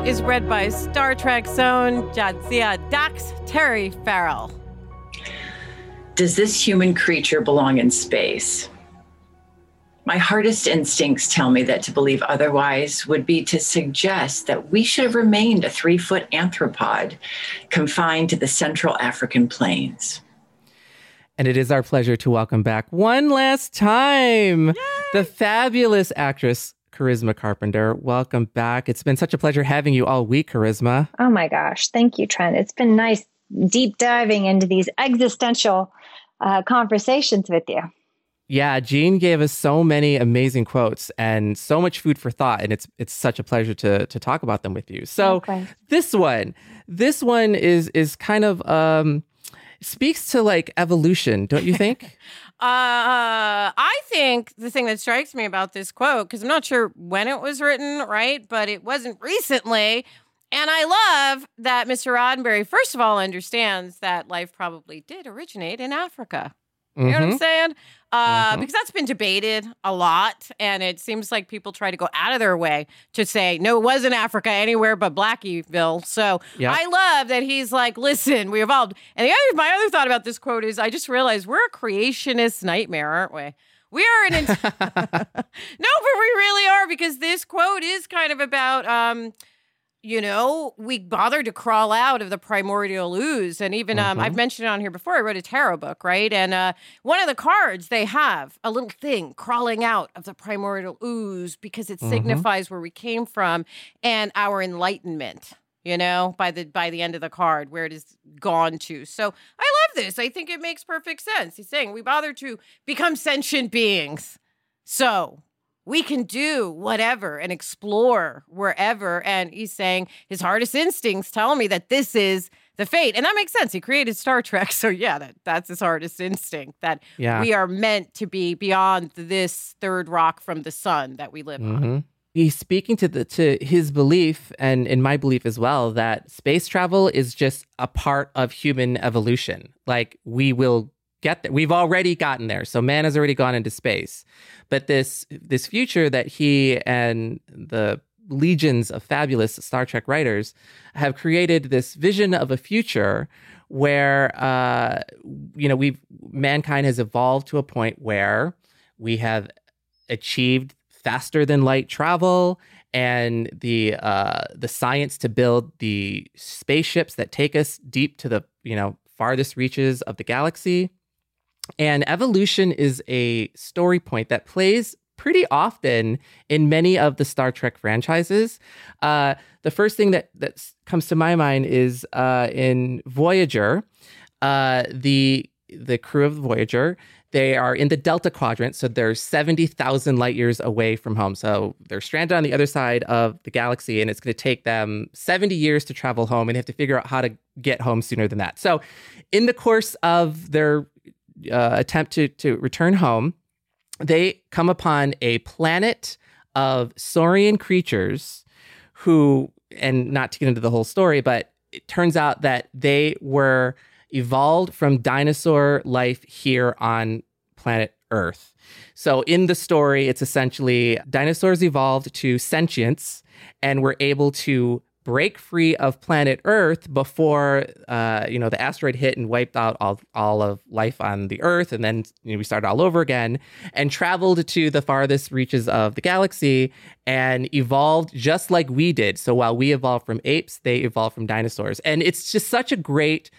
Quote is read by Star Trek's own Jadzia Dax Terry Farrell. Does this human creature belong in space? My hardest instincts tell me that to believe otherwise would be to suggest that we should have remained a three foot anthropoid confined to the Central African plains. And it is our pleasure to welcome back one last time Yay! the fabulous actress Charisma Carpenter. Welcome back. It's been such a pleasure having you all week, Charisma. Oh my gosh. Thank you, Trent. It's been nice deep diving into these existential uh, conversations with you. Yeah, Gene gave us so many amazing quotes and so much food for thought, and it's it's such a pleasure to to talk about them with you. So okay. this one, this one is is kind of um speaks to like evolution, don't you think? Uh, I think the thing that strikes me about this quote, because I'm not sure when it was written, right? But it wasn't recently. And I love that Mr. Roddenberry, first of all, understands that life probably did originate in Africa. You know mm-hmm. what I'm mm-hmm. saying? Uh, mm-hmm. Because that's been debated a lot. And it seems like people try to go out of their way to say, no, it wasn't Africa anywhere but Blackieville. So yep. I love that he's like, listen, we evolved. And the other, my other thought about this quote is I just realized we're a creationist nightmare, aren't we? We are an. no, but we really are because this quote is kind of about. Um, you know, we bothered to crawl out of the primordial ooze. And even um, mm-hmm. I've mentioned it on here before. I wrote a tarot book, right? And uh, one of the cards they have a little thing crawling out of the primordial ooze because it mm-hmm. signifies where we came from and our enlightenment. You know, by the by the end of the card, where it is gone to. So I love this. I think it makes perfect sense. He's saying we bother to become sentient beings. So we can do whatever and explore wherever. And he's saying his hardest instincts tell me that this is the fate. And that makes sense. He created Star Trek. So yeah, that, that's his hardest instinct that yeah. we are meant to be beyond this third rock from the sun that we live mm-hmm. on. He's speaking to the to his belief and in my belief as well that space travel is just a part of human evolution. Like we will get there. We've already gotten there. So man has already gone into space. But this this future that he and the legions of fabulous Star Trek writers have created this vision of a future where uh, you know we've mankind has evolved to a point where we have achieved faster than light travel and the uh, the science to build the spaceships that take us deep to the you know farthest reaches of the galaxy and evolution is a story point that plays pretty often in many of the Star Trek franchises. Uh, the first thing that, that comes to my mind is uh, in Voyager, uh, the the crew of Voyager. They are in the Delta Quadrant, so they're 70,000 light years away from home. So they're stranded on the other side of the galaxy, and it's going to take them 70 years to travel home, and they have to figure out how to get home sooner than that. So, in the course of their uh, attempt to, to return home, they come upon a planet of saurian creatures who, and not to get into the whole story, but it turns out that they were evolved from dinosaur life here on planet Earth. So in the story, it's essentially dinosaurs evolved to sentience and were able to break free of planet Earth before uh, you know the asteroid hit and wiped out all all of life on the Earth, and then you know, we started all over again, and traveled to the farthest reaches of the galaxy and evolved just like we did. So while we evolved from apes, they evolved from dinosaurs, and it's just such a great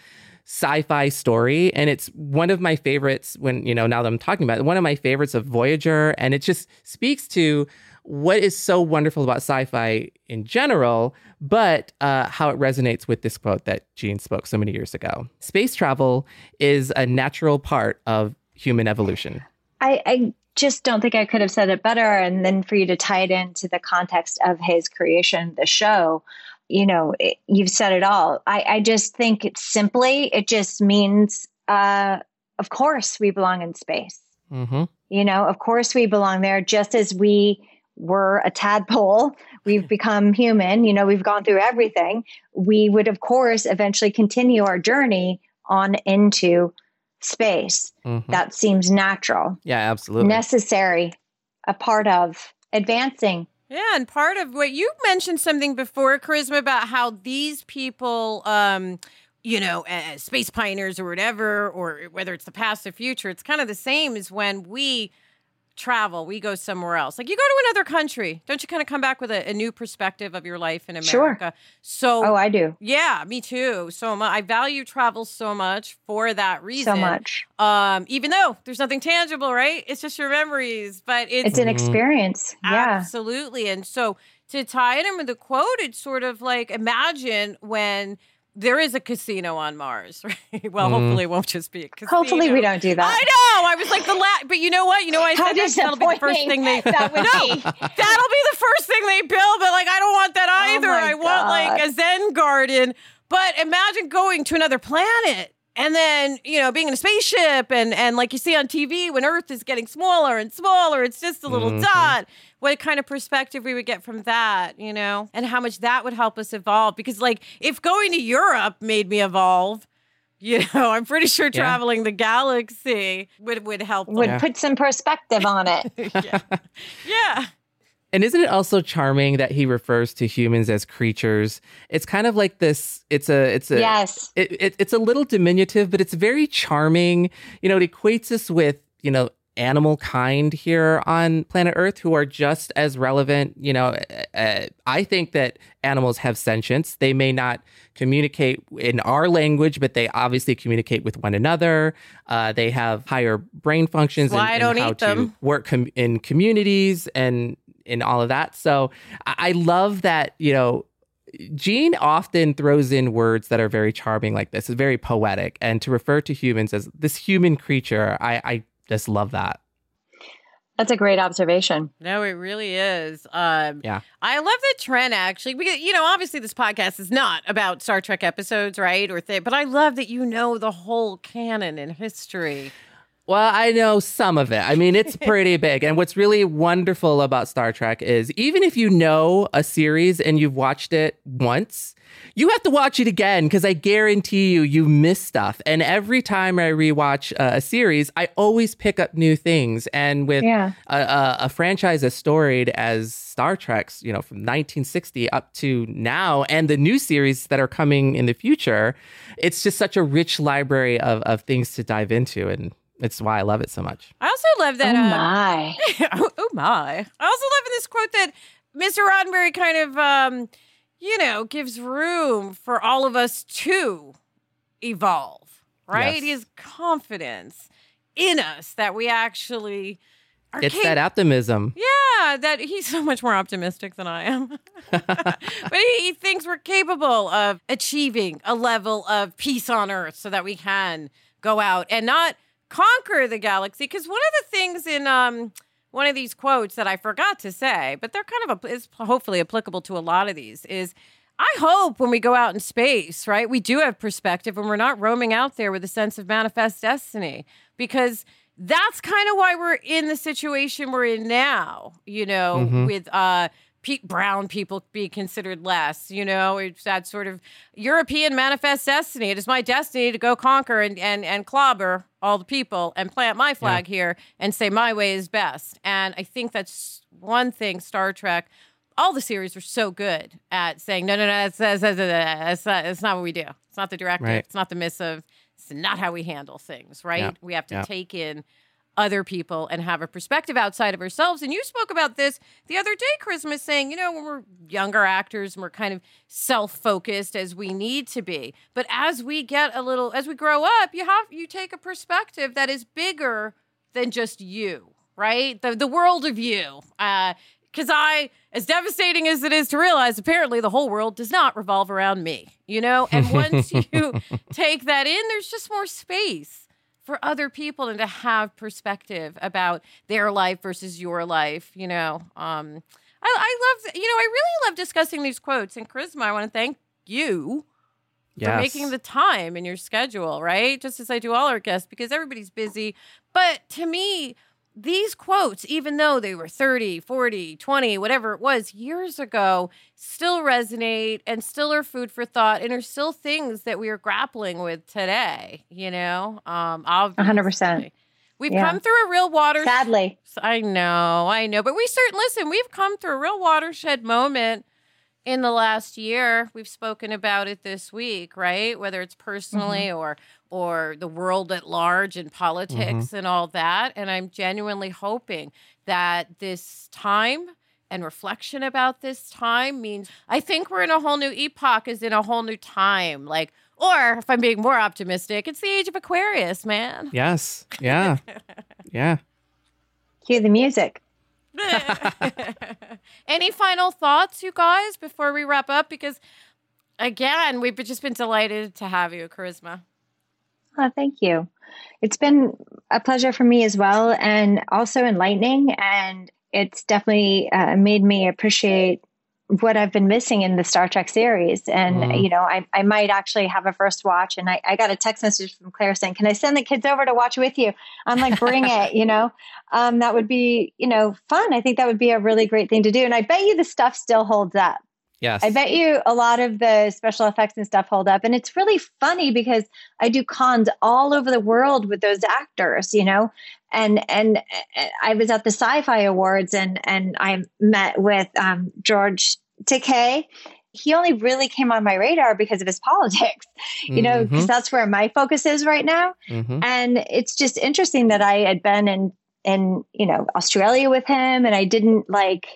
sci-fi story and it's one of my favorites when you know now that I'm talking about it one of my favorites of Voyager and it just speaks to what is so wonderful about sci-fi in general, but uh, how it resonates with this quote that Gene spoke so many years ago. Space travel is a natural part of human evolution. I, I just don't think I could have said it better. And then for you to tie it into the context of his creation, the show, you know, it, you've said it all. I, I just think it's simply, it just means, uh, of course, we belong in space. Mm-hmm. You know, of course, we belong there, just as we we're a tadpole. We've become human. You know, we've gone through everything. We would, of course, eventually continue our journey on into space. Mm-hmm. That seems natural. Yeah, absolutely. Necessary, a part of advancing. Yeah, and part of what you mentioned something before, Charisma, about how these people, um, you know, as space pioneers or whatever, or whether it's the past or future, it's kind of the same as when we travel, we go somewhere else. Like you go to another country, don't you kind of come back with a, a new perspective of your life in America? Sure. So, oh, I do. Yeah, me too. So much. I value travel so much for that reason. So much. Um, even though there's nothing tangible, right? It's just your memories, but it's it's an experience. Yeah, absolutely. And so to tie it in with the quote, it's sort of like imagine when there is a casino on Mars, right? Well, mm. hopefully it won't just be a casino. Hopefully we don't do that. I know. I was like the last, but you know what? You know, I said that, that'll be the first thing they. That would no, be. that'll be the first thing they build. But like, I don't want that oh either. Oh I God. want like a Zen garden. But imagine going to another planet and then you know being in a spaceship and and like you see on tv when earth is getting smaller and smaller it's just a little mm-hmm. dot. What kind of perspective we would get from that you know and how much that would help us evolve. Because like if going to europe made me evolve you know i'm pretty sure traveling the galaxy would would help would yeah. put some perspective on it. Yeah. Yeah and isn't it also charming that he refers to humans as creatures? It's kind of like this. It's a. It's a. Yes. It, it, it's a little diminutive, but it's very charming. You know, it equates us with you know animal kind here on planet Earth who are just as relevant. You know, uh, I think that animals have sentience. They may not communicate in our language, but they obviously communicate with one another. Uh, they have higher brain functions and, and how to them. work com- in communities and in all of that. So I love that, you know, Gene often throws in words that are very charming like this. It's very poetic. And to refer to humans as this human creature, I, I just love that. That's a great observation. No, it really is. Um, yeah, I love that Trent. Actually, because you know, obviously, this podcast is not about Star Trek episodes, right? Or th- but I love that you know the whole canon and history. Well, I know some of it. I mean, it's pretty big. And what's really wonderful about Star Trek is even if you know a series and you've watched it once, you have to watch it again because I guarantee you, you miss stuff. And every time I rewatch uh, a series, I always pick up new things. And with yeah. a, a, a, franchise as storied as Star Trek's, you know, from 1960 up to now, and the new series that are coming in the future, it's just such a rich library of, of things to dive into. And it's why I love it so much. I also love that. Oh uh, my! oh, oh, my! I also love in this quote that Mr. Roddenberry kind of, um, you know, gives room for all of us to evolve. Right? Yes. He has confidence in us that we actually. it's cap- that optimism. Yeah, that he's so much more optimistic than I am. but he, he thinks we're capable of achieving a level of peace on earth so that we can go out and not conquer the galaxy. Because one of the things in um, one of these quotes that I forgot to say, but they're kind of a, is hopefully applicable to a lot of these is. I hope when we go out in space, right, we do have perspective and we're not roaming out there with a sense of manifest destiny because that's kind of why we're in the situation we're in now, you know, mm-hmm. with uh brown people be considered less. You know, it's that sort of European manifest destiny. It is my destiny to go conquer and and and clobber all the people and plant my flag yeah. here and say my way is best. And I think that's one thing Star Trek all the series are so good at saying, no, no, no, that's, that's, that's, that's, not, that's not what we do. It's not the directive. Right. It's not the missive. It's not how we handle things, right? Yeah. We have to Yeah. take in other people and have a perspective outside of ourselves. And you spoke about this the other day, Charisma, saying, you know, when we're younger actors and we're kind of self focused as we need to be. But as we get a little, as we grow up, you have, you take a perspective that is bigger than just you, right? The, the world of you. Uh, because I, as devastating as it is to realize, apparently the whole world does not revolve around me, you know? And once you take that in, there's just more space for other people and to have perspective about their life versus your life, you know? Um, I, I love, you know, I really love discussing these quotes. And Charisma, I want to thank you for making the time in your schedule, right? Just as I do all our guests, because everybody's busy. But to me, these quotes, even though they were 30, 40, 20, whatever it was years ago, still resonate and still are food for thought and are still things that we are grappling with today, you know? Um, obviously. 100%. We've Yeah. come through a real water Sadly. I know, I know, but we certainly, listen. We've come through a real watershed moment in the last year. We've spoken about it this week, right? Whether it's personally or or the world at large and mm-hmm. politics and all that. And I'm genuinely hoping that this time and reflection about this time means I think we're in a whole new epoch, is in a whole new time. Like, or if I'm being more optimistic, it's the age of Aquarius, man. Yes. Yeah. yeah. Cue the music. Any final thoughts, you guys, before we wrap up? Because again, we've just been delighted to have you, Charisma. Oh, thank you. It's been a pleasure for me as well, and also enlightening. And it's definitely uh, made me appreciate what I've been missing in the Star Trek series. And, Mhm. you know, I, I might actually have a first watch. And I, I got a text message from Claire saying, Can I send the kids over to watch with you? I'm like, Bring it, you know? Um, that would be, you know, fun. I think that would be a really great thing to do. And I bet you the stuff still holds up. Yes. I bet you a lot of the special effects and stuff hold up. And it's really funny because I do cons all over the world with those actors, you know? And and uh, I was at the Sci-Fi Awards and and I met with um, George Takei. He only really came on my radar because of his politics, you know, because Mhm. that's where my focus is right now. Mhm. And it's just interesting that I had been in in you know Australia with him, and I didn't like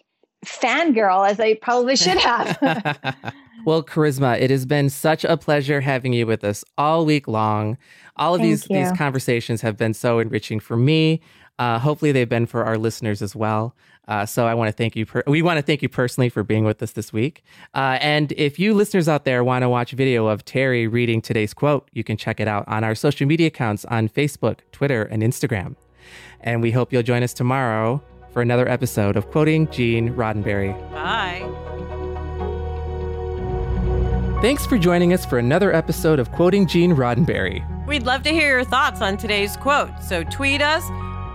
fangirl as I probably should have. well, Charisma, it has been such a pleasure having you with us all week long. All of Thank these these conversations have been so enriching for me. Uh, hopefully, they've been for our listeners as well. Uh, so I want to thank you. Per- we want to thank you personally for being with us this week. Uh, and if you listeners out there want to watch video of Terry reading today's quote, you can check it out on our social media accounts on Facebook, Twitter, and Instagram. And we hope you'll join us tomorrow for another episode of Quoting Gene Roddenberry. Bye. Thanks for joining us for another episode of Quoting Gene Roddenberry. We'd love to hear your thoughts on today's quote. So tweet us,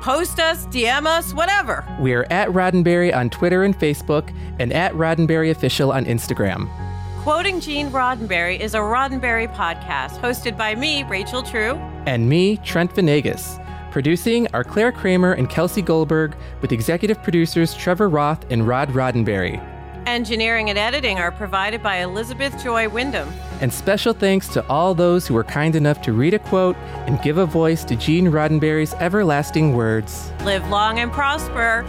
post us, DM us, whatever. We're at Roddenberry on Twitter and Facebook, and at Roddenberry Official on Instagram. Quoting Gene Roddenberry is a Roddenberry podcast hosted by me, Rachel True. And me, Trent Venegas. Producing are Claire Kramer and Kelsey Goldberg, with executive producers Trevor Roth and Rod Roddenberry. Engineering and editing are provided by Elizabeth Joy Wyndham. And special thanks to all those who were kind enough to read a quote and give a voice to Gene Roddenberry's everlasting words. Live long and prosper.